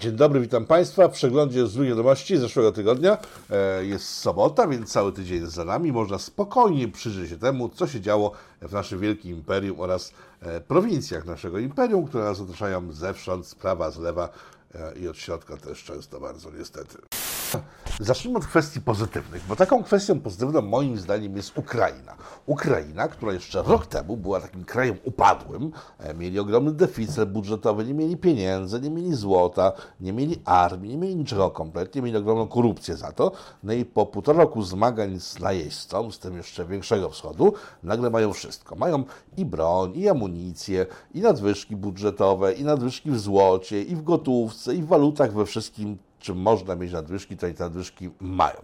Dzień dobry, witam Państwa. W przeglądzie z wiadomości zeszłego tygodnia e, jest sobota, więc cały tydzień jest za nami. Można spokojnie przyjrzeć się temu, co się działo w naszym wielkim imperium oraz e, prowincjach naszego imperium, które nas otaczają zewsząd, z prawa, z lewa e, i od środka też często bardzo niestety. Zacznijmy od kwestii pozytywnych, bo taką kwestią pozytywną moim zdaniem jest Ukraina. Ukraina, która jeszcze rok temu była takim krajem upadłym, e, mieli ogromny deficyt budżetowy, nie mieli pieniędzy, nie mieli złota, nie mieli armii, nie mieli niczego kompletnie, mieli ogromną korupcję za to. No i po półtora roku zmagań z najeźdźcą, z tym jeszcze większego wschodu, nagle mają wszystko. Mają i broń, i amunicję, i nadwyżki budżetowe, i nadwyżki w złocie, i w gotówce, i w walutach, we wszystkim czy można mieć nadwyżki, to i te nadwyżki mają.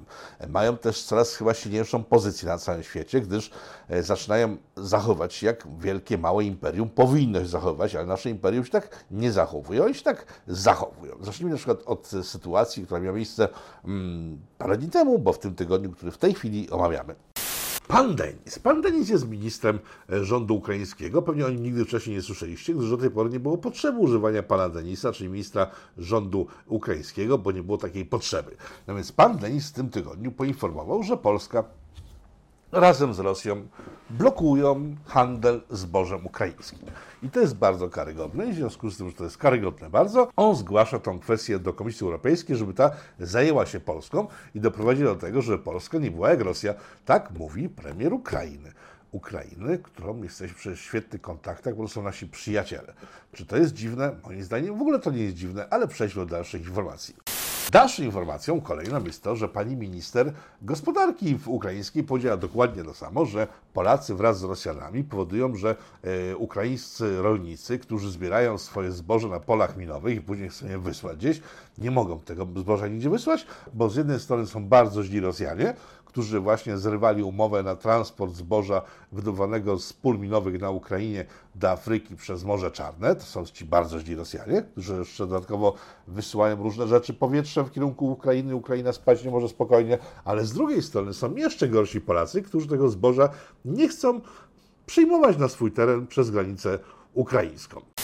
Mają też coraz chyba silniejszą pozycję na całym świecie, gdyż e, zaczynają zachować się jak wielkie, małe imperium powinno się zachowywać, ale nasze imperium się tak nie zachowuje, oni się tak zachowują. Zacznijmy na przykład od sytuacji, która miała miejsce hmm, parę dni temu, bo w tym tygodniu, który w tej chwili omawiamy. Pan Denis. Pan Denis jest ministrem e, rządu ukraińskiego. Pewnie o nim nigdy wcześniej nie słyszeliście, gdyż do tej pory nie było potrzeby używania pana Denisa, czyli ministra rządu ukraińskiego, bo nie było takiej potrzeby. No więc pan Denis w tym tygodniu poinformował, że Polska razem z Rosją blokują handel zbożem ukraińskim. I to jest bardzo karygodne. I w związku z tym, że to jest karygodne bardzo, on zgłasza tą kwestię do Komisji Europejskiej, żeby ta zajęła się Polską i doprowadzi do tego, że Polska nie była jak Rosja. Tak mówi premier Ukrainy. Ukrainy, którą jesteśmy w świetnych kontaktach, bo to są nasi przyjaciele. Czy to jest dziwne? Moim zdaniem w ogóle to nie jest dziwne, ale przejdźmy do dalszych informacji. Dalszą informacją kolejną jest to, że pani minister gospodarki ukraińskiej powiedziała dokładnie to samo, że Polacy wraz z Rosjanami powodują, że e, ukraińscy rolnicy, którzy zbierają swoje zboże na polach minowych i później chcą je wysłać gdzieś, nie mogą tego zboża nigdzie wysłać, bo z jednej strony są bardzo źli Rosjanie, którzy właśnie zrywali umowę na transport zboża wydobywanego z pól minowych na Ukrainie do Afryki przez Morze Czarne. To są ci bardzo źli Rosjanie, którzy jeszcze dodatkowo wysyłają różne rzeczy powietrzem w kierunku Ukrainy. Ukraina spać nie może spokojnie, ale z drugiej strony są jeszcze gorsi Polacy, którzy tego zboża nie chcą przyjmować na swój teren przez granicę ukraińską.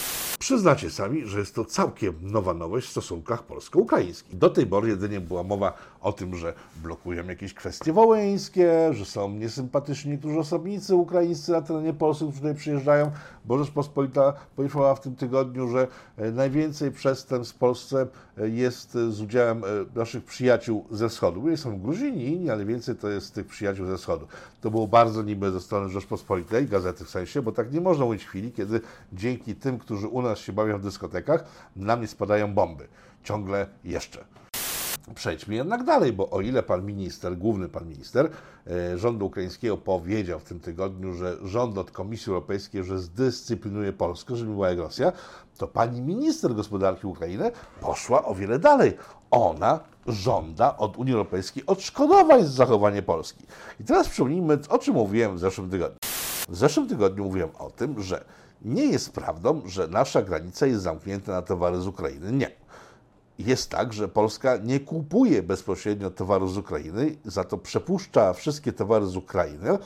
Przyznacie sami, że jest to całkiem nowa nowość w stosunkach polsko-ukraińskich. Do tej pory jedynie była mowa o tym, że blokują jakieś kwestie wołyńskie, że są niesympatyczni niektórzy osobnicy ukraińscy na terenie Polski, którzy tutaj przyjeżdżają, bo Rzeczpospolita poinformowała w tym tygodniu, że e, najwięcej przestępstw w Polsce jest z udziałem e, naszych przyjaciół ze wschodu. Nie są Gruzini inni, ale więcej to jest tych przyjaciół ze wschodu. To było bardzo niby ze strony Rzeczpospolitej, gazety w sensie, bo tak nie można w chwili, kiedy dzięki tym, którzy u nas się bawią w dyskotekach, na mnie spadają bomby. Ciągle jeszcze. Przejdźmy jednak dalej, bo o ile pan minister, główny pan minister e, rządu ukraińskiego powiedział w tym tygodniu, że rząd od Komisji Europejskiej, że zdyscyplinuje Polskę, żeby była jak Rosja, to pani minister gospodarki Ukrainy poszła o wiele dalej. Ona żąda od Unii Europejskiej odszkodowań za zachowanie Polski. I teraz przypomnijmy, o czym mówiłem w zeszłym tygodniu. W zeszłym tygodniu mówiłem o tym, że nie jest prawdą, że nasza granica jest zamknięta na towary z Ukrainy. Nie. Jest tak, że Polska nie kupuje bezpośrednio towaru z Ukrainy, za to przepuszcza wszystkie towary z Ukrainy e,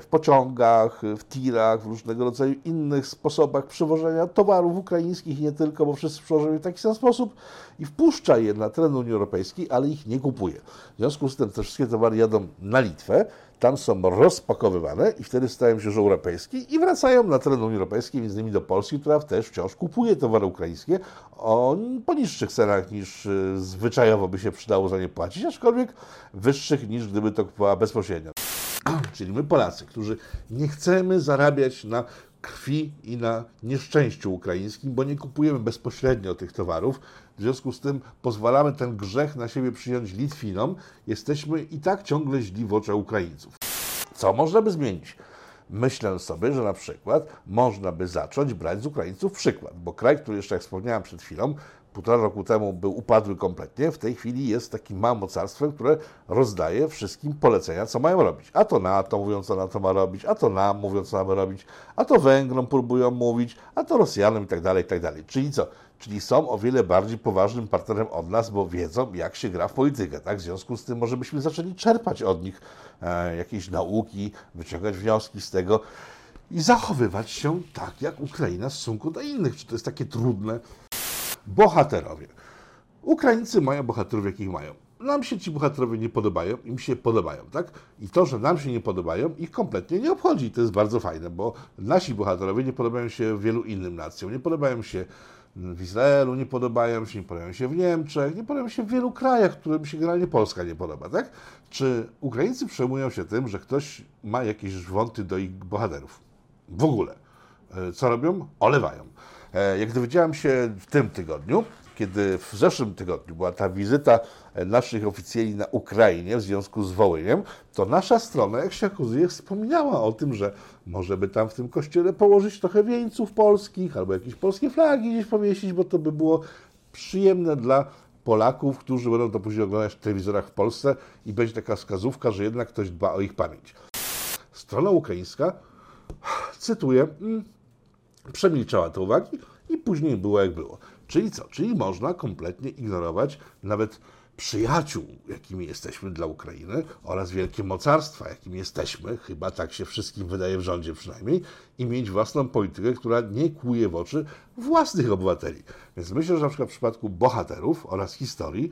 w pociągach, w tirach, w różnego rodzaju innych sposobach przewożenia towarów ukraińskich nie tylko, bo wszyscy przewożą w taki sam sposób i wpuszcza je na teren Unii Europejskiej, ale ich nie kupuje. W związku z tym te wszystkie towary jadą na Litwę, tam są rozpakowywane i wtedy stają się europejskie i wracają na teren Unii Europejskiej, między innymi do Polski, która też wciąż kupuje towary ukraińskie o, po niższych cenach niż y, zwyczajowo by się przydało za nie płacić, aczkolwiek wyższych niż gdyby to kupowała bezpośrednio. Czyli my Polacy, którzy nie chcemy zarabiać na krwi i na nieszczęściu ukraińskim, bo nie kupujemy bezpośrednio tych towarów. W związku z tym pozwalamy ten grzech na siebie przyjąć Litwinom. Jesteśmy i tak ciągle źli w oczach Ukraińców. Co można by zmienić? Myślę sobie, że na przykład można by zacząć brać z Ukraińców przykład, bo kraj, który jeszcze jak wspomniałem przed chwilą, półtora roku temu był upadły kompletnie, w tej chwili jest takim małym mocarstwem, które rozdaje wszystkim polecenia, co mają robić. A to NATO mówią, co NATO ma robić, a to nam mówią, co mamy robić, a to Węgrom próbują mówić, a to Rosjanom i tak dalej, i tak dalej. Czyli co? Czyli są o wiele bardziej poważnym partnerem od nas, bo wiedzą, jak się gra w politykę. Tak? W związku z tym może byśmy zaczęli czerpać od nich e, jakieś nauki, wyciągać wnioski z tego i zachowywać się tak, jak Ukraina w stosunku do innych. Czy to jest takie trudne? Bohaterowie. Ukraińcy mają bohaterów, jakich mają. Nam się ci bohaterowie nie podobają, im się podobają, tak? I to, że nam się nie podobają, ich kompletnie nie obchodzi. To jest bardzo fajne, bo nasi bohaterowie nie podobają się wielu innym nacjom. Nie podobają się w Izraelu, nie podobają się, nie podobają się w Niemczech, nie podobają się w wielu krajach, którym się generalnie Polska nie podoba, tak? Czy Ukraińcy przejmują się tym, że ktoś ma jakieś wąty do ich bohaterów? W ogóle. E, co robią? Olewają. E, jak dowiedziałem się w tym tygodniu, kiedy w zeszłym tygodniu była ta wizyta e, naszych oficjeli na Ukrainie w związku z Wołyniem, to nasza strona, jak się okazuje, wspominała o tym, że może by tam w tym kościele położyć trochę wieńców polskich, albo jakieś polskie flagi gdzieś powiesić, bo to by było przyjemne dla Polaków, którzy będą to później oglądać w telewizorach w Polsce i będzie taka wskazówka, że jednak ktoś dba o ich pamięć. Strona ukraińska, cytuję, mm, przemilczała te uwagi i później było jak było. Czyli co? Czyli można kompletnie ignorować nawet przyjaciół, jakimi jesteśmy dla Ukrainy, oraz wielkie mocarstwa, jakimi jesteśmy, chyba tak się wszystkim wydaje w rządzie przynajmniej, i mieć własną politykę, która nie kłuje w oczy własnych obywateli. Więc myślę, że na przykład w przypadku bohaterów oraz historii,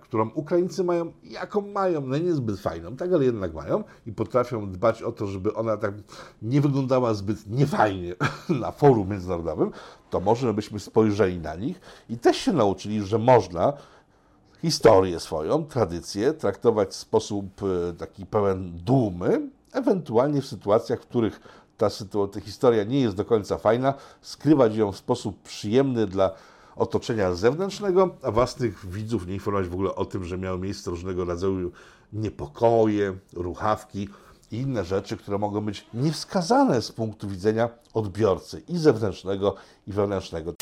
którą Ukraińcy mają, jaką mają, no niezbyt fajną, tak, ale jednak mają i potrafią dbać o to, żeby ona tak nie wyglądała zbyt niefajnie na forum międzynarodowym, to może byśmy spojrzeli na nich i też się nauczyli, że można historię swoją, tradycję traktować w sposób e, taki pełen dumy, ewentualnie w sytuacjach, w których ta, ta historia nie jest do końca fajna, skrywać ją w sposób przyjemny dla otoczenia zewnętrznego, a własnych widzów nie informować w ogóle o tym, że miały miejsce różnego rodzaju niepokoje, ruchawki i inne rzeczy, które mogą być niewskazane z punktu widzenia odbiorcy i zewnętrznego, i wewnętrznego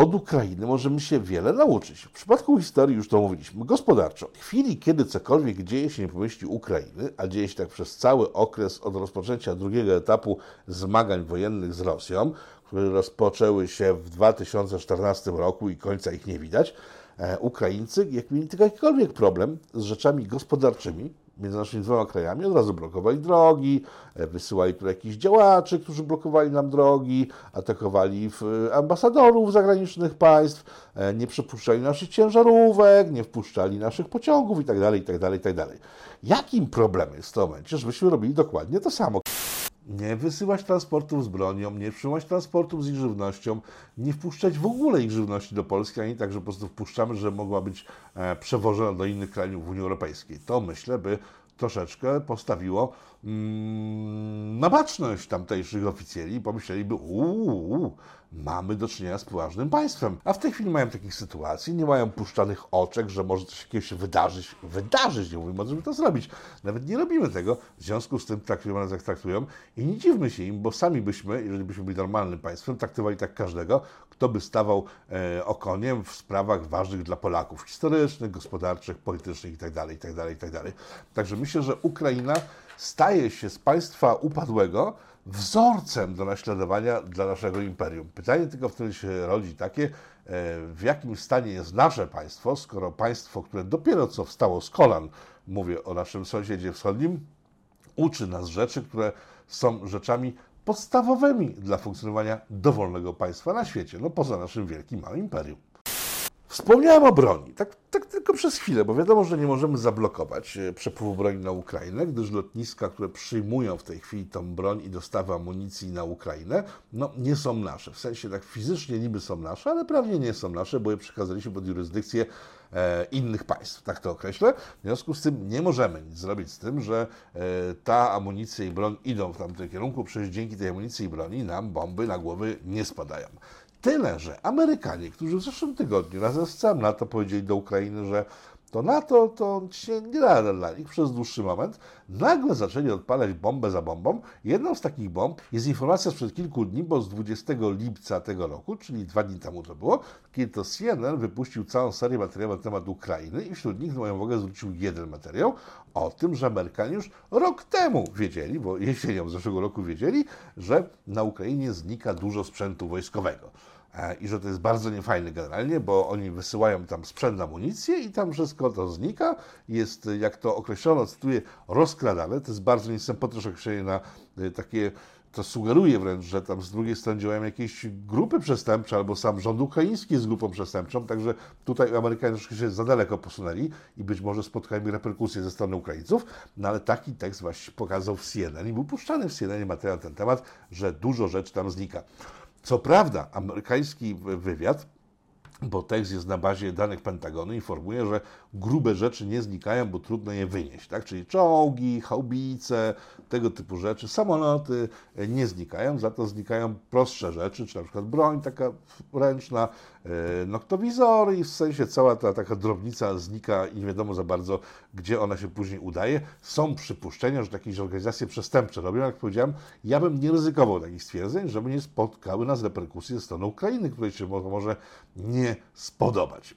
od Ukrainy możemy się wiele nauczyć. W przypadku historii już to mówiliśmy. Gospodarczo, w chwili, kiedy cokolwiek dzieje się nie pomyśli Ukrainy, a dzieje się tak przez cały okres od rozpoczęcia drugiego etapu zmagań wojennych z Rosją, które rozpoczęły się w 2014 roku i końca ich nie widać, e, Ukraińcy, jak mieli jakikolwiek problem z rzeczami gospodarczymi, między naszymi dwoma krajami, od razu blokowali drogi, e, wysyłali tu jakichś działaczy, którzy blokowali nam drogi, atakowali e, ambasadorów zagranicznych państw, nie przepuszczali naszych ciężarówek, nie wpuszczali naszych pociągów itd., itd., itd. Jakim problemem jest w tym momencie, żebyśmy robili dokładnie to samo? Nie wysyłać transportów z bronią, nie przyjmować transportów z ich żywnością, nie wpuszczać w ogóle ich żywności do Polski, ani tak, że po prostu wpuszczamy, że mogła być e, przewożona do innych krajów Unii Europejskiej. To myślę by troszeczkę postawiło mm, na baczność tamtejszych oficjeli i pomyśleliby, uuu, mamy do czynienia z poważnym państwem. A w tej chwili mają takich sytuacji, nie mają puszczanych oczek, że może coś jakiegoś się wydarzyć, wydarzyć, nie mówimy o tym, żeby to zrobić. Nawet nie robimy tego, w związku z tym traktują nas jak traktują i nie dziwmy się im, bo sami byśmy, jeżeli byśmy byli normalnym państwem, traktowali tak każdego, kto by stawał e, okoniem w sprawach ważnych dla Polaków, historycznych, gospodarczych, politycznych itd., itd., itd. Także myślę, że Ukraina staje się z państwa upadłego wzorcem do naśladowania dla naszego imperium. Pytanie tylko wtedy się rodzi takie, e, w jakim stanie jest nasze państwo, skoro państwo, które dopiero co wstało z kolan, mówię o naszym sąsiedzie wschodnim, uczy nas rzeczy, które są rzeczami podstawowymi dla funkcjonowania dowolnego państwa na świecie, no poza naszym wielkim małym imperium. Wspomniałem o broni, tak, tak, tylko przez chwilę, bo wiadomo, że nie możemy zablokować e, przepływu broni na Ukrainę, gdyż lotniska, które przyjmują w tej chwili tą broń i dostawę amunicji na Ukrainę, no nie są nasze. W sensie tak fizycznie niby są nasze, ale prawnie nie są nasze, bo je przekazaliśmy pod jurysdykcję e, innych państw, tak to określę. W związku z tym nie możemy nic zrobić z tym, że e, ta amunicja i broń idą w tamtym kierunku, przecież dzięki tej amunicji i broni nam bomby na głowy nie spadają. Tyle, że Amerykanie, którzy w zeszłym tygodniu razem z całym NATO powiedzieli do Ukrainy, że to NATO to się nie da dla nich przez dłuższy moment, nagle zaczęli odpalać bombę za bombą. Jedną z takich bomb jest informacja sprzed kilku dni, bo z 20 lipca tego roku, czyli dwa dni temu to było, kiedy to CNN wypuścił całą serię materiałów na temat Ukrainy i wśród nich moją uwagę zwrócił jeden materiał o tym, że Amerykanie już rok temu wiedzieli, bo jesienią zeszłego roku wiedzieli, że na Ukrainie znika dużo sprzętu wojskowego. E, i że to jest bardzo niefajne generalnie, bo oni wysyłają tam sprzęt, amunicję i tam wszystko to znika. Jest, jak to określono, cytuję, rozkradane. To jest bardzo niesympatyczne określenie na e, takie to sugeruje wręcz, że tam z drugiej strony działają jakieś grupy przestępcze, albo sam rząd ukraiński jest grupą przestępczą, także tutaj Amerykanie troszkę się za daleko posunęli i być może spotkajmy reperkusje ze strony Ukraińców, no ale taki tekst właśnie pokazał w CNN i był puszczany w CNN materiał na ten temat, że dużo rzeczy tam znika. Co prawda, amerykański wywiad bo tekst jest na bazie danych Pentagonu, informuje, że grube rzeczy nie znikają, bo trudno je wynieść, tak? Czyli czołgi, haubice, tego typu rzeczy, samoloty nie znikają, za to znikają prostsze rzeczy, czy na przykład broń taka ręczna, e, noktowizory i w sensie cała ta taka drobnica znika i nie wiadomo za bardzo, gdzie ona się później udaje. Są przypuszczenia, że jakieś organizacje przestępcze robią, jak powiedziałem, ja bym nie ryzykował takich stwierdzeń, żeby nie spotkały nas reperkusje ze strony Ukrainy, której się może nie spodobać.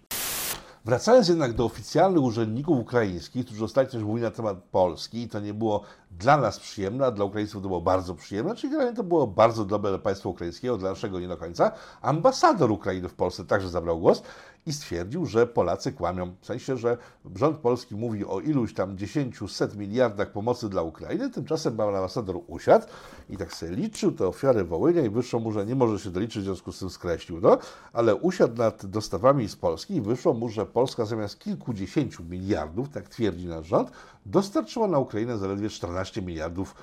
Wracając jednak do oficjalnych urzędników ukraińskich, którzy ostatnio też mówili na temat Polski, i to nie było dla nas przyjemne, a dla Ukraińców to było bardzo przyjemne, czyli generalnie to było bardzo dobre dla państwa ukraińskiego, dla naszego nie do końca. Ambasador Ukrainy w Polsce także zabrał głos i stwierdził, że Polacy kłamią. W sensie, że rząd polski mówi o iluś tam dziesięciu, set miliardach pomocy dla Ukrainy, tymczasem pan ambasador usiadł i tak sobie liczył te ofiary Wołynia i wyszło mu, że nie może się doliczyć, w związku z tym skreślił, no, ale usiadł nad dostawami z Polski i wyszło mu, że Polska zamiast kilkudziesięciu miliardów, tak twierdzi nasz rząd, dostarczyła na Ukrainę zaledwie 14 miliardów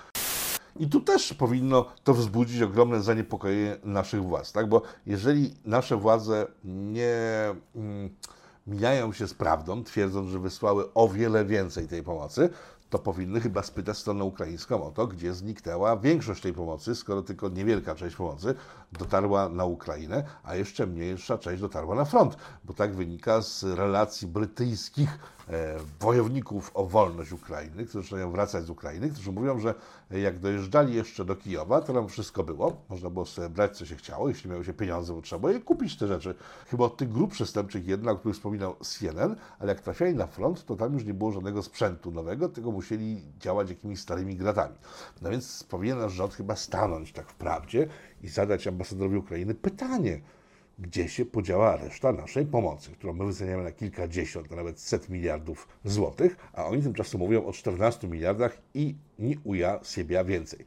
i tu też powinno to wzbudzić ogromne zaniepokojenie naszych władz, tak? Bo jeżeli nasze władze nie mm, mijają się z prawdą, twierdząc, że wysłały o wiele więcej tej pomocy, to powinny chyba spytać stronę ukraińską o to, gdzie zniknęła większość tej pomocy, skoro tylko niewielka część pomocy dotarła na Ukrainę, a jeszcze mniejsza część dotarła na front, bo tak wynika z relacji brytyjskich E, wojowników o wolność Ukrainy, którzy zaczynają wracać z Ukrainy, którzy mówią, że jak dojeżdżali jeszcze do Kijowa, to tam wszystko było. Można było sobie brać, co się chciało, jeśli miało się pieniądze, bo trzeba je kupić te rzeczy. Chyba od tych grup przestępczych jedna, o których wspominał CNN, ale jak trafiali na front, to tam już nie było żadnego sprzętu nowego, tylko musieli działać jakimiś starymi gratami. No więc powinien nasz rząd chyba stanąć tak w prawdzie i zadać ambasadorowi Ukrainy pytanie, gdzie się podziała reszta naszej pomocy, którą my wyceniamy na kilkadziesiąt, a nawet set miliardów złotych, a oni tymczasem mówią o 14 miliardach i nie uja siebie więcej.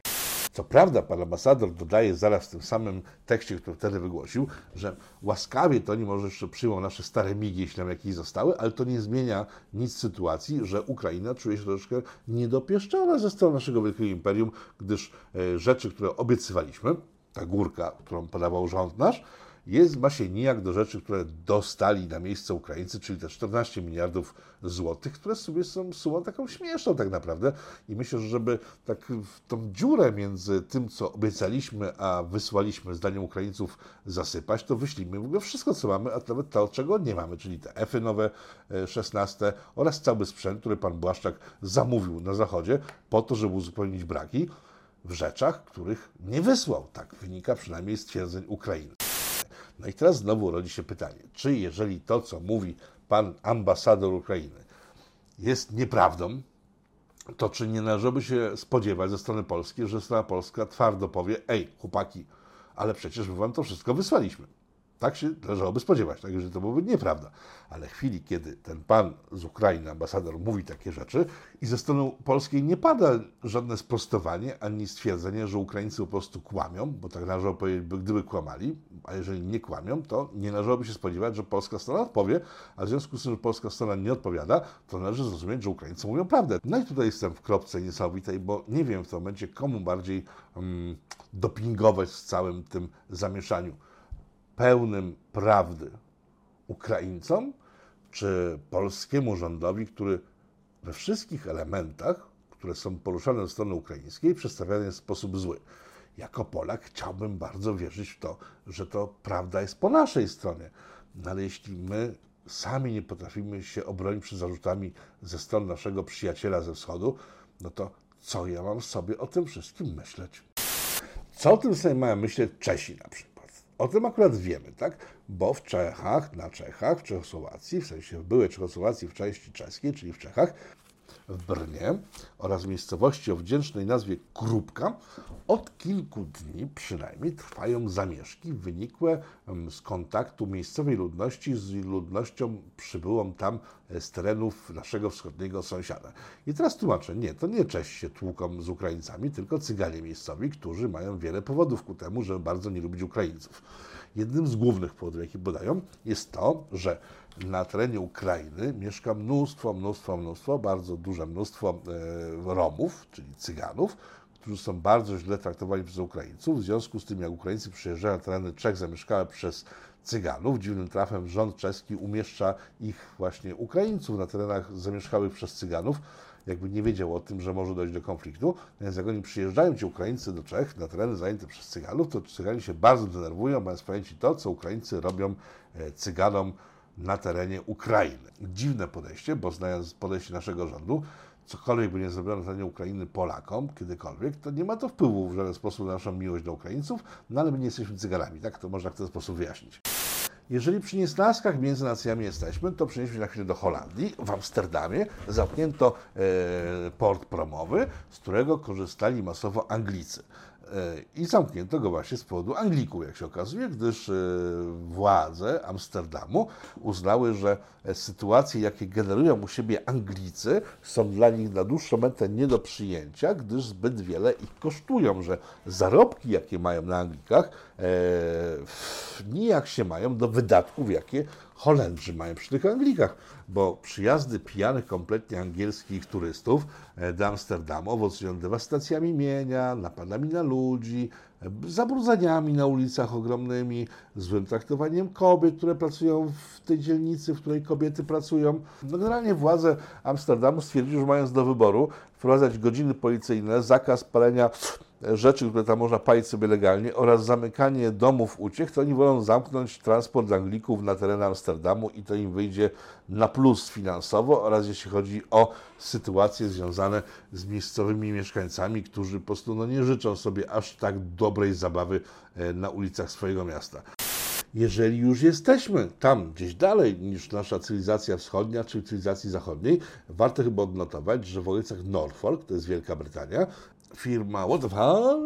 Co prawda, pan ambasador dodaje zaraz w tym samym tekście, który wtedy wygłosił, że łaskawie to oni może jeszcze przyjmą nasze stare migi, jeśli nam jakieś zostały, ale to nie zmienia nic sytuacji, że Ukraina czuje się troszkę niedopieszczona ze strony naszego wielkiego imperium, gdyż e, rzeczy, które obiecywaliśmy, ta górka, którą podawał rząd nasz, jest, się nijak do rzeczy, które dostali na miejsce Ukraińcy, czyli te 14 miliardów złotych, które sobie są sumą taką śmieszną tak naprawdę. I myślę, że żeby tak tą dziurę między tym, co obiecaliśmy, a wysłaliśmy zdaniem Ukraińców zasypać, to wyślijmy w ogóle wszystko, co mamy, a nawet to, czego nie mamy, czyli te F-y nowe 16 e, oraz cały sprzęt, który pan Błaszczak zamówił na Zachodzie po to, żeby uzupełnić braki w rzeczach, których nie wysłał. Tak wynika przynajmniej z twierdzeń Ukrainy. No i teraz znowu rodzi się pytanie, czy jeżeli to, co mówi pan ambasador Ukrainy, jest nieprawdą, to czy nie należałoby się spodziewać ze strony polskiej, że strona polska twardo powie, ej, chłopaki, ale przecież my wam to wszystko wysłaliśmy. Tak się należałoby spodziewać, tak, że to byłoby nieprawda. Ale w chwili, kiedy ten pan z Ukrainy, ambasador, mówi takie rzeczy i ze strony polskiej nie pada żadne sprostowanie ani stwierdzenie, że Ukraińcy po prostu kłamią, bo tak należałoby powiedzieć, gdyby kłamali, a jeżeli nie kłamią, to nie należałoby się spodziewać, że polska strona odpowie, a w związku z tym, że polska strona nie odpowiada, to należy zrozumieć, że Ukraińcy mówią prawdę. No i tutaj jestem w kropce niesamowitej, bo nie wiem w tym momencie, komu bardziej um, dopingować w całym tym zamieszaniu pełnym prawdy Ukraińcom, czy polskiemu rządowi, który we wszystkich elementach, które są poruszane ze strony ukraińskiej, przedstawiany jest w sposób zły. Jako Polak chciałbym bardzo wierzyć w to, że to prawda jest po naszej stronie. No ale jeśli my sami nie potrafimy się obronić przed zarzutami ze strony naszego przyjaciela ze wschodu, no to co ja mam sobie o tym wszystkim myśleć? Co o tym sobie mają myśleć Czesi na przykład? O tym akurat wiemy, tak? Bo w Czechach, na Czechach, w Czechosłowacji, w sensie w byłej Czechosłowacji w części czeskiej, czyli w Czechach, w Brnie oraz miejscowości o wdzięcznej nazwie Krupka od kilku dni przynajmniej trwają zamieszki wynikłe em, z kontaktu miejscowej ludności z ludnością przybyłą tam e, z terenów naszego wschodniego sąsiada. I teraz tłumaczę, nie, to nie Czesi się tłuką z Ukraińcami, tylko Cyganie miejscowi, którzy mają wiele powodów ku temu, żeby bardzo nie lubić Ukraińców. Jednym z głównych powodów, jakie podają, jest to, że na terenie Ukrainy mieszka mnóstwo, mnóstwo, mnóstwo, bardzo duże mnóstwo e, Romów, czyli Cyganów, którzy są bardzo źle traktowani przez Ukraińców. W związku z tym, jak Ukraińcy przyjeżdżają na tereny Czech zamieszkałe przez Cyganów, dziwnym trafem rząd czeski umieszcza ich właśnie Ukraińców na terenach zamieszkałych przez Cyganów, jakby nie wiedział o tym, że może dojść do konfliktu. Więc jak oni przyjeżdżają, ci Ukraińcy do Czech, na tereny zajęte przez Cyganów, to Cyganie się bardzo denerwują, mając pamięci to, co Ukraińcy robią e, Cyganom na terenie Ukrainy. Dziwne podejście, bo znając podejście naszego rządu, cokolwiek by nie zrobiono na terenie Ukrainy Polakom, kiedykolwiek, to nie ma to wpływu w żaden sposób na naszą miłość do Ukraińców, no ale my nie jesteśmy Cyganami, tak? To można w ten sposób wyjaśnić. Jeżeli przy niesnaskach między nacjami jesteśmy, to przenieśmy się na chwilę do Holandii. W Amsterdamie zamknięto e, port promowy, z którego korzystali masowo Anglicy. E, I zamknięto go właśnie z powodu Anglików, jak się okazuje, gdyż e, władze Amsterdamu uznały, że sytuacje, jakie generują u siebie Anglicy, są dla nich na dłuższą metę nie do przyjęcia, gdyż zbyt wiele ich kosztują, że zarobki, jakie mają na Anglikach, e, nijak się mają do wydatków, jakie Holendrzy mają przy tych Anglikach, bo przyjazdy pijanych kompletnie angielskich turystów e, do Amsterdamu owocują dewastacjami mienia, napadami na ludzi, zabrudzaniami na ulicach ogromnymi, złym traktowaniem kobiet, które pracują w tej dzielnicy, w której kobiety pracują. No generalnie władze Amsterdamu stwierdziły, że mając do wyboru wprowadzać godziny policyjne, zakaz palenia rzeczy, które tam można palić sobie legalnie oraz zamykanie domów uciech, to oni wolą zamknąć transport Anglików na teren Amsterdamu i to im wyjdzie na plus finansowo oraz jeśli chodzi o sytuacje związane z miejscowymi mieszkańcami, którzy po prostu no, nie życzą sobie aż tak dobrej zabawy e, na ulicach swojego miasta jeżeli już jesteśmy tam gdzieś dalej niż nasza cywilizacja wschodnia czy cywilizacji zachodniej, warto chyba odnotować, że w okolicach Norfolk, to jest Wielka Brytania, firma Waterfall,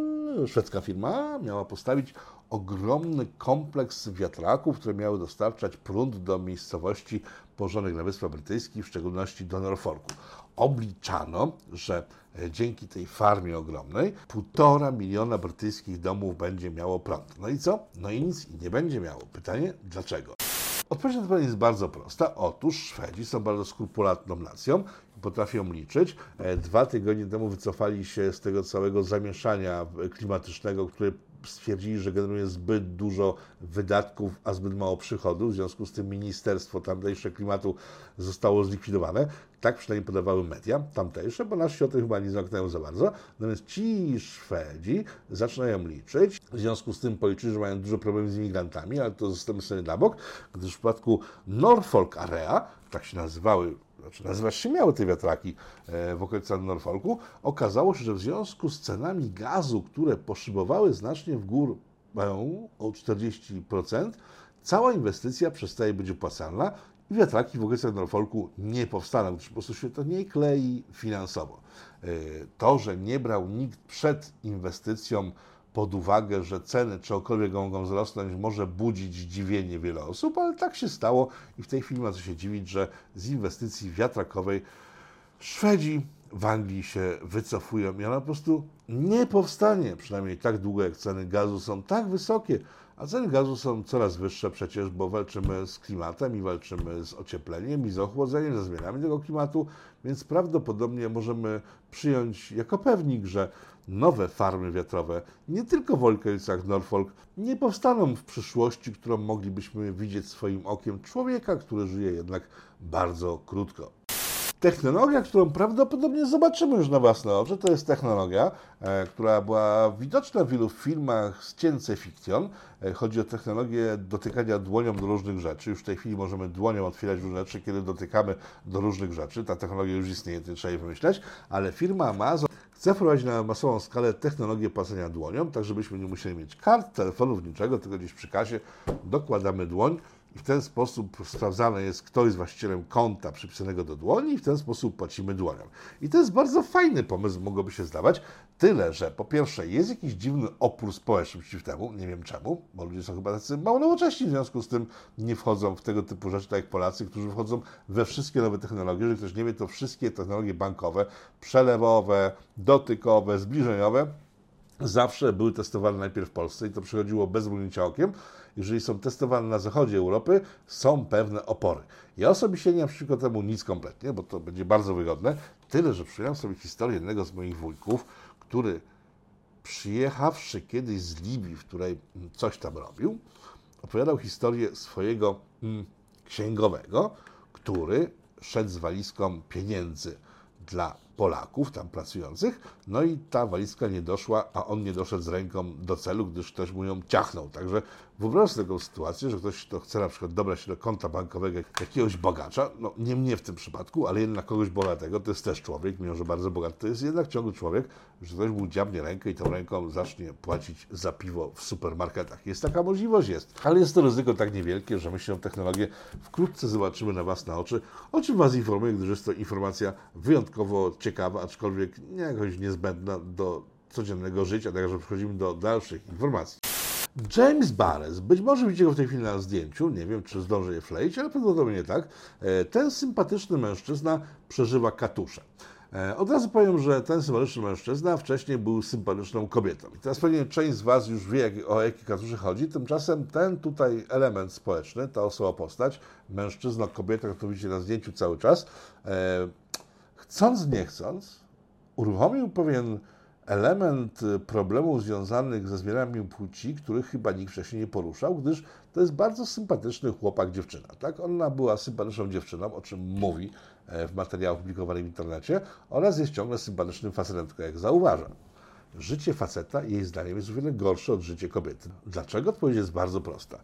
szwedzka firma, miała postawić ogromny kompleks wiatraków, które miały dostarczać prąd do miejscowości położonych na Wyspach Brytyjskich, w szczególności do Norfolku. Obliczano, że e, dzięki tej farmie ogromnej półtora miliona brytyjskich domów będzie miało prąd. No i co? No i nic nie będzie miało. Pytanie, dlaczego? Odpowiedź na to pytanie jest bardzo prosta. Otóż Szwedzi są bardzo skrupulatną nacją potrafią liczyć. E, Dwa tygodnie temu wycofali się z tego całego zamieszania klimatycznego, które stwierdzili, że generuje zbyt dużo wydatków, a zbyt mało przychodów. W związku z tym Ministerstwo tamtejsze klimatu zostało zlikwidowane. Tak przynajmniej podawały media tamtejsze, bo nasi o tym chyba nie zamknęło za bardzo. Natomiast ci Szwedzi zaczynają liczyć. W związku z tym policzyli, że mają dużo problemów z imigrantami, ale to zostawimy sobie na bok, gdyż w przypadku Norfolk Area, tak się nazywały znaczy nazywać się miały te wiatraki e, w okolicach Norfolku, okazało się, że w związku z cenami gazu, które poszybowały znacznie w górę o 40%, cała inwestycja przestaje być opłacalna i wiatraki w okolicach Norfolku nie powstaną, gdyż po prostu się to nie klei finansowo. E, to, że nie brał nikt przed inwestycją pod uwagę, że ceny czegokolwiek mogą wzrosnąć, może budzić zdziwienie wiele osób, ale tak się stało i w tej chwili ma co się dziwić, że z inwestycji wiatrakowej Szwedzi w Anglii się wycofują i ona po prostu nie powstanie, przynajmniej tak długo jak ceny gazu są tak wysokie, a ceny gazu są coraz wyższe przecież, bo walczymy z klimatem i walczymy z ociepleniem i z ochłodzeniem, ze zmianami tego klimatu, więc prawdopodobnie możemy przyjąć jako pewnik, że nowe farmy wiatrowe, nie tylko w okolicach Norfolk, nie powstaną w przyszłości, którą moglibyśmy widzieć swoim okiem człowieka, który żyje jednak bardzo krótko. Technologia, którą prawdopodobnie zobaczymy już na własne oczy, to jest technologia, e, która była widoczna w wielu filmach z fiction. E, chodzi o technologię dotykania dłonią do różnych rzeczy. Już w tej chwili możemy dłonią otwierać różne rzeczy, kiedy dotykamy do różnych rzeczy. Ta technologia już istnieje, to trzeba jej wymyśleć, ale firma Amazon chce wprowadzić na masową skalę technologię płacenia dłonią, tak żebyśmy nie musieli mieć kart, telefonów, niczego, tylko gdzieś przy kasie dokładamy dłoń i w ten sposób sprawdzane jest, kto jest właścicielem konta przypisanego do dłoni i w ten sposób płacimy dłonią. I to jest bardzo fajny pomysł, mogłoby się zdawać, tyle, że po pierwsze jest jakiś dziwny opór społeczny przeciw temu, nie wiem czemu, bo ludzie są chyba tacy mało nowocześni, w związku z tym nie wchodzą w tego typu rzeczy, tak jak Polacy, którzy wchodzą we wszystkie nowe technologie. Jeżeli ktoś nie wie, to wszystkie technologie bankowe, przelewowe, dotykowe, zbliżeniowe, zawsze były testowane najpierw w Polsce i to przychodziło bez mrugnięcia okiem. Jeżeli są testowane na zachodzie Europy, są pewne opory. Ja osobiście nie mam przeciwko temu nic kompletnie, bo to będzie bardzo wygodne. Tyle, że przyjąłem sobie historię jednego z moich wujków, który przyjechawszy kiedyś z Libii, w której coś tam robił, opowiadał historię swojego mm, księgowego, który szedł z walizką pieniędzy dla Polaków tam pracujących, no i ta walizka nie doszła, a on nie doszedł z ręką do celu, gdyż ktoś mu ją ciachnął. Także wyobraź sobie taką sytuację, że ktoś to chce na przykład dobrać się do konta bankowego jakiegoś bogacza, no nie mnie w tym przypadku, ale jednak kogoś bogatego, to jest też człowiek, mimo że bardzo bogaty, to jest jednak ciągle człowiek, że ktoś mu dziabnie rękę i tą ręką zacznie płacić za piwo w supermarketach. Jest taka możliwość, jest. Ale jest to ryzyko tak niewielkie, że my się technologię wkrótce zobaczymy na Was na oczy, o czym Was informuję, gdyż jest to informacja wyjątkowo ciekawa, aczkolwiek jakoś niezbędna do codziennego życia, także przechodzimy do dalszych informacji. James Barnes, być może widzicie go w tej chwili na zdjęciu, nie wiem czy zdążę je wkleić, ale prawdopodobnie tak. E, ten sympatyczny mężczyzna przeżywa katusze. E, od razu powiem, że ten sympatyczny mężczyzna wcześniej był sympatyczną kobietą. I teraz pewnie część z Was już wie, o jakie katusze chodzi. Tymczasem ten tutaj element społeczny, ta osoba postać, mężczyzna, kobieta, którą widzicie na zdjęciu cały czas, e, chcąc, nie chcąc, uruchomił pewien element problemów związanych ze zmianami płci, których chyba nikt wcześniej nie poruszał, gdyż to jest bardzo sympatyczny chłopak, dziewczyna. Tak? Ona była sympatyczną dziewczyną, o czym mówi e, w materiałach publikowanych w internecie, oraz jest ciągle sympatycznym facetem, jak zauważa. Życie faceta, jej zdaniem, jest o wiele gorsze od życia kobiety. Dlaczego? Odpowiedź jest bardzo prosta.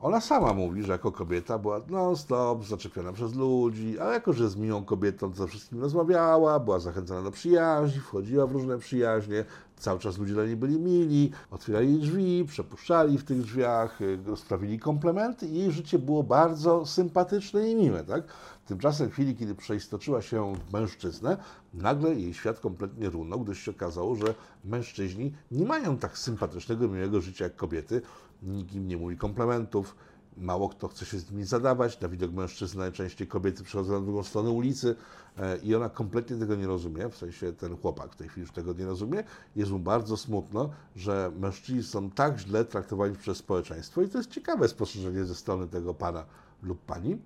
Ona sama mówi, że jako kobieta była non-stop zaczepiona przez ludzi, a jako, że z miłą kobietą ze wszystkim rozmawiała, była zachęcana do przyjaźni, wchodziła w różne przyjaźnie, cały czas ludzie dla niej byli mili, otwierali drzwi, przepuszczali w tych drzwiach, y, sprawili komplementy i jej życie było bardzo sympatyczne i miłe, tak? Tymczasem w chwili, kiedy przeistoczyła się w mężczyznę, nagle jej świat kompletnie runął, gdyż się okazało, że mężczyźni nie mają tak sympatycznego, miłego życia jak kobiety, nikt im nie mówi komplementów, mało kto chce się z nimi zadawać. Na widok mężczyzny najczęściej kobiety przychodzą na drugą stronę ulicy e, i ona kompletnie tego nie rozumie, w sensie ten chłopak w tej chwili już tego nie rozumie. Jest mu bardzo smutno, że mężczyźni są tak źle traktowani przez społeczeństwo i to jest ciekawe spostrzeżenie ze strony tego pana lub pani.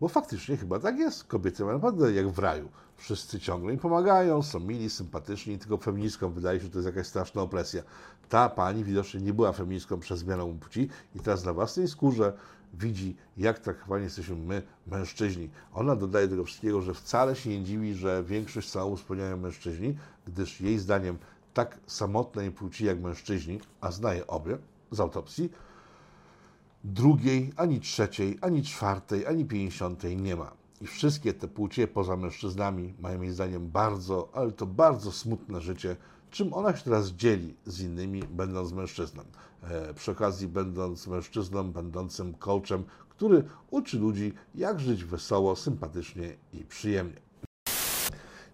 Bo faktycznie chyba tak jest. Kobiety mają naprawdę jak w raju. Wszyscy ciągle im pomagają, są mili, sympatyczni, tylko feministkom wydaje się, że to jest jakaś straszna opresja. Ta pani widocznie nie była feministką przez zmianę płci i teraz na własnej skórze widzi, jak traktowani jesteśmy my, mężczyźni. Ona dodaje do tego wszystkiego, że wcale się nie dziwi, że większość całów spełniają mężczyźni, gdyż jej zdaniem tak samotnej płci jak mężczyźni, a znaje obie z autopsji, drugiej, ani trzeciej, ani czwartej, ani pięćdziesiątej nie ma. I wszystkie te płcie poza mężczyznami mają moim zdaniem bardzo, ale to bardzo smutne życie, czym ona się teraz dzieli z innymi, będąc mężczyzną. E, przy okazji będąc mężczyzną, będącym coachem, który uczy ludzi, jak żyć wesoło, sympatycznie i przyjemnie.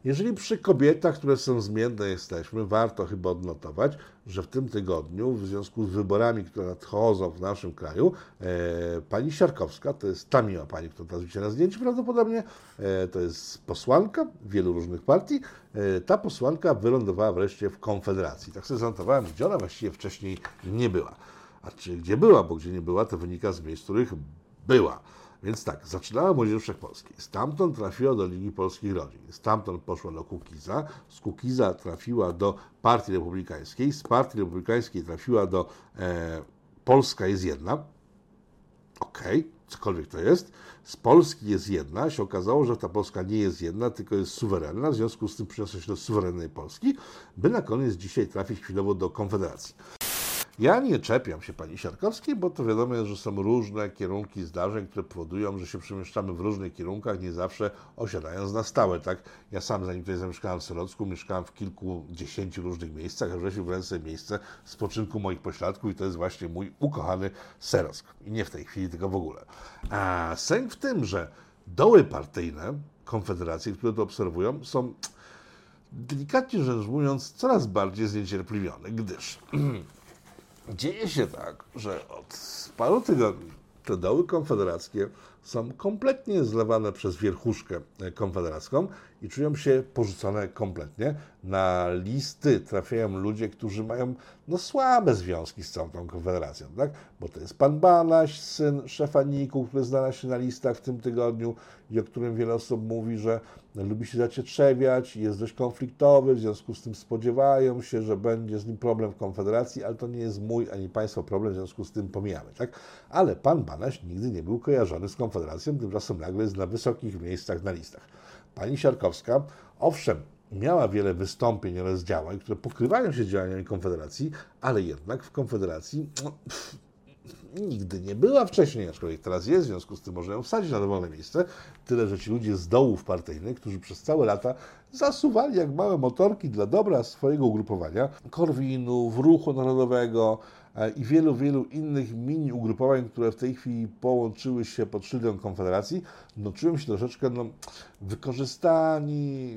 Jeżeli przy kobietach, które są zmienne jesteśmy, warto chyba odnotować, że w tym tygodniu, w związku z wyborami, które nadchodzą w naszym kraju, e, pani Siarkowska, to jest ta miła pani, która teraz widzicie na zdjęciu prawdopodobnie, e, to jest posłanka wielu różnych partii, e, ta posłanka wylądowała wreszcie w Konfederacji. Tak sobie zanotowałem, gdzie ona właściwie wcześniej nie była. A czy gdzie była, bo gdzie nie była, to wynika z miejsc, w których była. Więc tak, zaczynała Młodzież Wszechpolskiej. Stamtąd trafiła do Ligi Polskich Rodzin. Stamtąd poszła do Kukiza. Z Kukiza trafiła do Partii Republikańskiej. Z Partii Republikańskiej trafiła do e, Polska jest jedna. Okej, okay, cokolwiek to jest. Z Polski jest jedna. Się okazało, że ta Polska nie jest jedna, tylko jest suwerenna. W związku z tym przyniosła się do suwerennej Polski, by na koniec dzisiaj trafić chwilowo do Konfederacji. Ja nie czepiam się pani Siarkowskiej, bo to wiadomo jest, że są różne kierunki zdarzeń, które powodują, że się przemieszczamy w różnych kierunkach, nie zawsze osiadając na stałe, tak? Ja sam, zanim tutaj zamieszkałem w Syrocku, mieszkałem w kilkudziesięciu różnych miejscach, a wreszcie wybrałem sobie miejsce spoczynku moich pośladków i to jest właśnie mój ukochany Serock. I nie w tej chwili, tylko w ogóle. A sęk w tym, że doły partyjne Konfederacji, które to obserwują, są delikatnie rzecz mówiąc coraz bardziej zniecierpliwione, gdyż dzieje się tak, że od paru tygodni te doły konfederackie są kompletnie zlewane przez wierchuszkę konfederacką i czują się porzucone kompletnie. Na listy trafiają ludzie, którzy mają no, słabe związki z całą tą konfederacją, tak? Bo to jest pan Banaś, syn szefa NIK-u, który znalazł się na listach w tym tygodniu i o którym wiele osób mówi, że lubi się zacietrzewiać, jest dość konfliktowy, w związku z tym spodziewają się, że będzie z nim problem w Konfederacji, ale to nie jest mój ani Państwa problem, w związku z tym pomijamy, tak? Ale pan Banaś nigdy nie był kojarzony z Konfederacją, tymczasem nagle jest na wysokich miejscach na listach. Pani Siarkowska, owszem, miała wiele wystąpień oraz działań, które pokrywają się działaniami Konfederacji, ale jednak w Konfederacji no, pff, nigdy nie była wcześniej, aczkolwiek teraz jest, w związku z tym można ją wsadzić na dowolne miejsce. Tyle, że ci ludzie z dołów partyjnych, którzy przez całe lata zasuwali jak małe motorki dla dobra swojego ugrupowania, Korwinów, Ruchu Narodowego i wielu, wielu innych mini ugrupowań, które w tej chwili połączyły się pod szyldem Konfederacji, no czują się troszeczkę no, wykorzystani,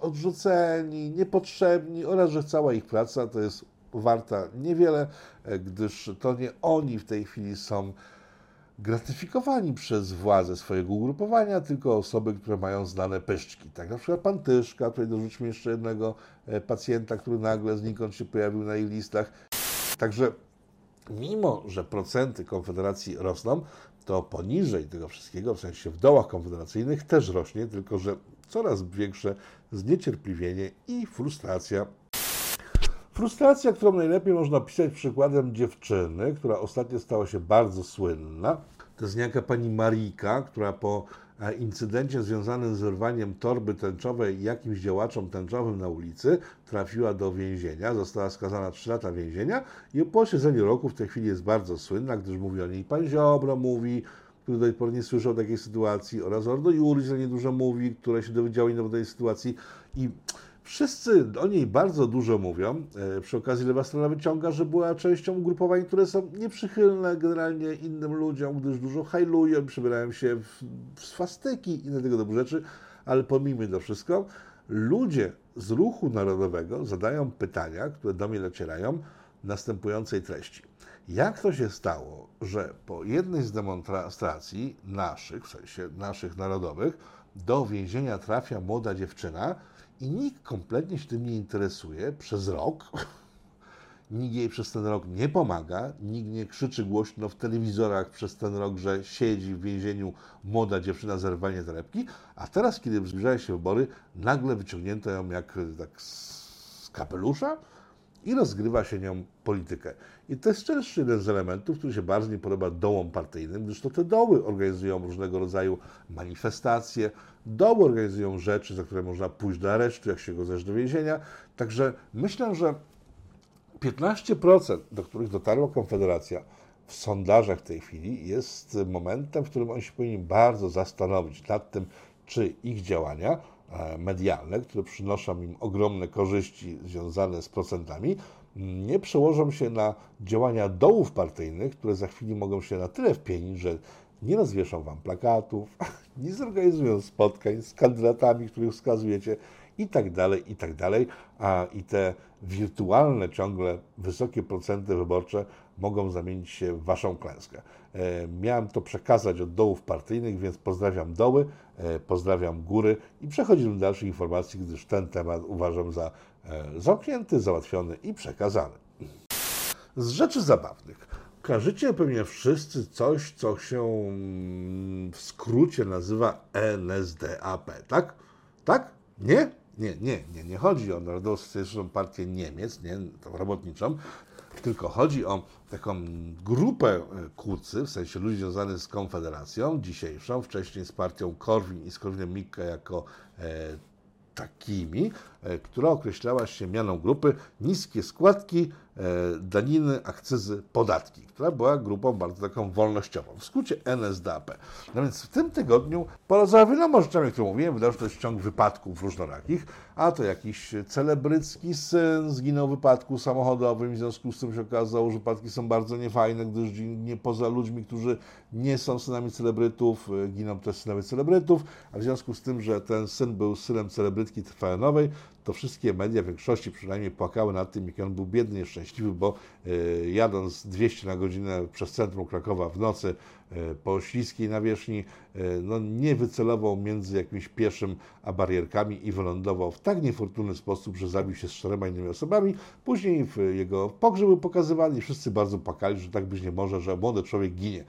odrzuceni, niepotrzebni oraz, że cała ich praca to jest warta niewiele, e, gdyż to nie oni w tej chwili są gratyfikowani przez władze swojego ugrupowania, tylko osoby, które mają znane pyszczki. Tak na przykład pan Tyszka, tutaj dorzućmy jeszcze jednego e, pacjenta, który nagle znikąd się pojawił na ich listach. Także mimo, że procenty Konfederacji rosną, to poniżej tego wszystkiego, w sensie w dołach konfederacyjnych też rośnie, tylko że coraz większe zniecierpliwienie i frustracja Frustracja, którą najlepiej można opisać przykładem dziewczyny, która ostatnio stała się bardzo słynna. To jest niejaka pani Marika, która po incydencie związanym z wyrwaniem torby tęczowej jakimś działaczom tęczowym na ulicy trafiła do więzienia, została skazana 3 lata więzienia i po posiedzeniu roku w tej chwili jest bardzo słynna, gdyż mówi o niej pan Ziobro, mówi, który do tej pory nie słyszał takiej sytuacji oraz Ordo Juris o niej dużo mówi, które się dowiedziały o tej sytuacji. I Wszyscy o niej bardzo dużo mówią. E, przy okazji lewa strona wyciąga, że była częścią ugrupowań, które są nieprzychylne generalnie innym ludziom, gdyż dużo hajlują, przybierają się w, swastyki i inne tego typu rzeczy, ale pomijmy to wszystko. Ludzie z ruchu narodowego zadają pytania, które do mnie docierają, następującej treści. Jak to się stało, że po jednej z demonstracji naszych, w sensie naszych narodowych, do więzienia trafia młoda dziewczyna, i nikt kompletnie się tym nie interesuje przez rok. Nikt jej przez ten rok nie pomaga, nikt nie krzyczy głośno w telewizorach przez ten rok, że siedzi w więzieniu młoda dziewczyna z rwanie torebki, a teraz, kiedy zbliżają się wybory, nagle wyciągnięto ją jak tak z kapelusza i rozgrywa się nią politykę. I to jest też jeden z elementów, który się nie podoba dołom partyjnym, gdyż to te doły organizują różnego rodzaju manifestacje, doły organizują rzeczy, za które można pójść do aresztu, jak się go zesz do więzienia. Także myślę, że 15%, do których dotarła Konfederacja w sondażach w tej chwili, jest momentem, w którym oni się powinni bardzo zastanowić nad tym, czy ich działania e, medialne, które przynoszą im ogromne korzyści związane z procentami, nie przełożą się na działania dołów partyjnych, które za chwilę mogą się na tyle wpienić, że nie rozwieszą wam plakatów, nie zorganizują spotkań z kandydatami, których wskazujecie i tak dalej, i tak dalej, a i te wirtualne ciągle wysokie procenty wyborcze mogą zamienić się w waszą klęskę. E, miałem to przekazać od dołów partyjnych, więc pozdrawiam doły, e, pozdrawiam góry i przechodzimy do dalszych informacji, gdyż ten temat uważam za e, zamknięty, załatwiony i przekazany. Z rzeczy zabawnych. Kojarzycie pewnie wszyscy coś, co się mm, w skrócie nazywa NSDAP, tak? Tak? Nie? Nie, nie, nie, nie chodzi o Narodową Partię Niemiec, nie, tą robotniczą, tylko chodzi o taką grupę e, kurcy, w sensie ludzi związanych z Konfederacją dzisiejszą, wcześniej z partią Korwin i z Korwinem Mikke jako e, takimi, która określała się mianą grupy niskie składki, daniny, akcyzy, podatki, która była grupą bardzo taką wolnościową, w skrócie NSDAP. No więc w tym tygodniu, poza wieloma rzeczami, mówiłem, wydało się, że to jest ciąg wypadków różnorakich, a to jakiś celebrycki syn zginął w wypadku samochodowym, w związku z tym się okazało, że wypadki są bardzo niefajne, gdyż nie poza ludźmi, którzy nie są synami celebrytów, giną też synowie celebrytów, a w związku z tym, że ten syn był synem celebrytki tvn to wszystkie media w większości przynajmniej płakały nad tym, jak on był biedny, nieszczęśliwy, bo y, jadąc 200 na godzinę przez centrum Krakowa w nocy y, po śliskiej nawierzchni, y, no, nie wycelował między jakimś pieszym a barierkami i wylądował w tak niefortunny sposób, że zabił się z czterema innymi osobami. Później jego pogrzeb był pokazywany i wszyscy bardzo płakali, że tak być nie może, że młody człowiek ginie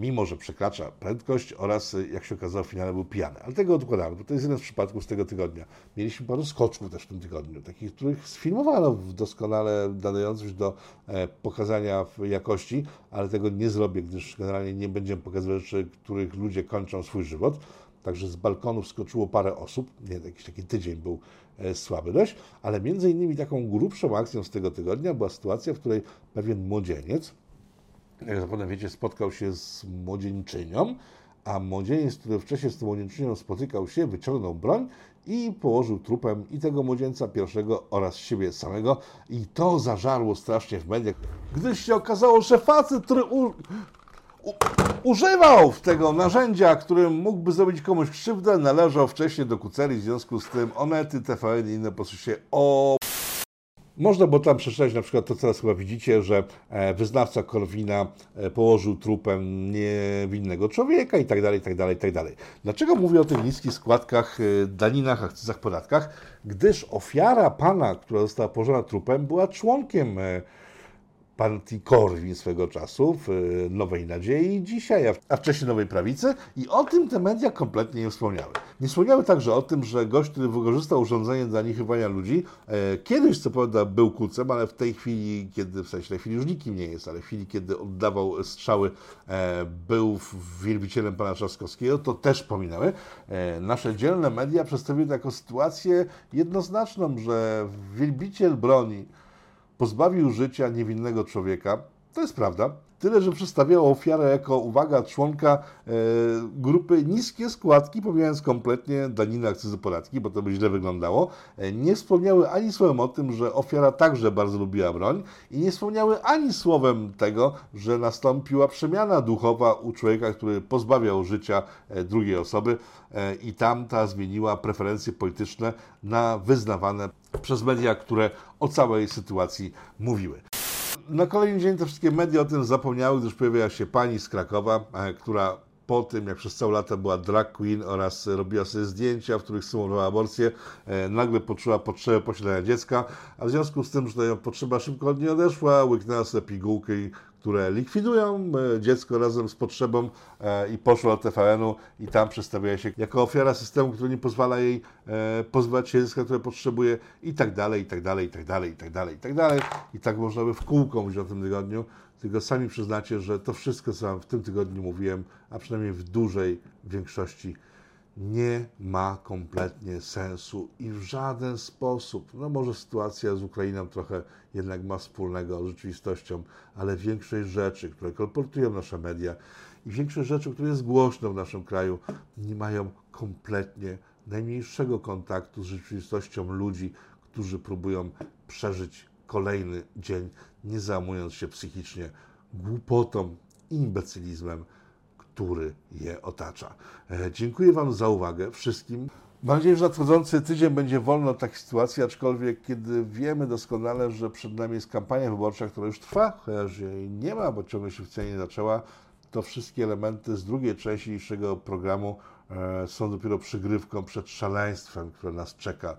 mimo że przekracza prędkość oraz, jak się okazało, w finale był pijany. Ale tego odkładamy, bo to jest jeden z przypadków z tego tygodnia. Mieliśmy paru skoczków też w tym tygodniu, takich, których sfilmowano doskonale, nadających do e, pokazania jakości, ale tego nie zrobię, gdyż generalnie nie będziemy pokazywać rzeczy, których ludzie kończą swój żywot. Także z balkonów skoczyło parę osób, nie, jakiś taki tydzień był e, słaby dość, ale między innymi taką grubszą akcją z tego tygodnia była sytuacja, w której pewien młodzieniec, jak zapewne wiecie, spotkał się z młodzieńczynią, a młodzieniec, który wcześniej z tą młodzieńczynią spotykał się, wyciągnął broń i położył trupem i tego młodzieńca pierwszego oraz siebie samego. I to zażarło strasznie w mediach, gdyż się okazało, że facet, który u, u, używał tego narzędzia, którym mógłby zrobić komuś krzywdę, należał wcześniej do kucerii, w związku z tym Onety, TVN i inne po prostu się o można było tam przeczytać na przykład to, co teraz chyba widzicie, że e, wyznawca Korwina e, położył trupem niewinnego człowieka i tak dalej, i tak dalej, i tak dalej. Dlaczego mówię o tych niskich składkach, e, daninach, akcyzach, podatkach? Gdyż ofiara pana, która została położona trupem, była członkiem partii Korwin swego czasu, w e, Nowej Nadziei dzisiaj, a wcześniej Nowej Prawicy i o tym te media kompletnie nie wspomniały. Nie wspomniały także o tym, że gość, który wykorzystał urządzenie do anihilowania ludzi, e, kiedyś co prawda był kucem, ale w tej chwili, kiedy, w sensie tej chwili już nikim nie jest, ale w chwili, kiedy oddawał strzały, e, był wielbicielem pana Trzaskowskiego, to też pominęły. E, nasze dzielne media przedstawiły to jako sytuację jednoznaczną, że wielbiciel broni pozbawił życia niewinnego człowieka. To jest prawda. Tyle, że przedstawiał ofiarę jako, uwaga, członka e, grupy niskie składki, pomijając kompletnie daniny, akcyzy, podatki, bo to by źle wyglądało. E, nie wspomniały ani słowem o tym, że ofiara także bardzo lubiła broń i nie wspomniały ani słowem tego, że nastąpiła przemiana duchowa u człowieka, który pozbawiał życia e, drugiej osoby e, i tamta zmieniła preferencje polityczne na wyznawane przez media, które o całej sytuacji mówiły. Na kolejny dzień te wszystkie media o tym zapomniały, gdyż pojawiła się pani z Krakowa, e, która po tym, jak przez całe lata była drag queen oraz robiła sobie zdjęcia, w których symulowała aborcję, e, nagle poczuła potrzebę posiadania dziecka, a w związku z tym, że ta potrzeba szybko od niej odeszła, łyknęła sobie pigułki które likwidują e, dziecko razem z potrzebą e, i poszła do TVN-u i tam przedstawia się jako ofiara systemu, który nie pozwala jej pozbywać się dziecka, które potrzebuje i tak dalej, i tak dalej, i tak dalej, i tak dalej, i tak dalej. I tak można by w kółko mówić o tym tygodniu, tylko sami przyznacie, że to wszystko, co Wam w tym tygodniu mówiłem, a przynajmniej w dużej większości nie ma kompletnie sensu i w żaden sposób, no może sytuacja z Ukrainą trochę jednak ma wspólnego z rzeczywistością, ale większość rzeczy, które kolportują nasze media i większość rzeczy, które jest głośno w naszym kraju, nie mają kompletnie najmniejszego kontaktu z rzeczywistością ludzi, którzy próbują przeżyć kolejny dzień, nie załamując się psychicznie głupotą i imbecylizmem który je otacza. E, dziękuję Wam za uwagę wszystkim. Mam nadzieję, że nadchodzący tydzień będzie wolny od takich sytuacji, aczkolwiek kiedy wiemy doskonale, że przed nami jest kampania wyborcza, która już trwa, chociaż jej nie ma, bo ciągle się wcale nie zaczęła, to wszystkie elementy z drugiej części dzisiejszego programu e, są dopiero przygrywką przed szaleństwem, które nas czeka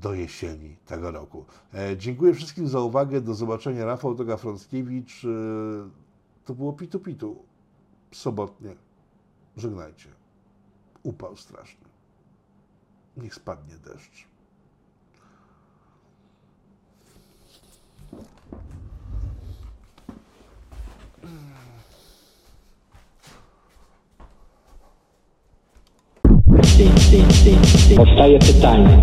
do jesieni tego roku. E, dziękuję wszystkim za uwagę. Do zobaczenia. Rafał Toga-Frąckiewicz. To było Pitu Pitu sobotnie. Żegnajcie. Upał straszny. Niech spadnie deszcz. Powstaje pytanie,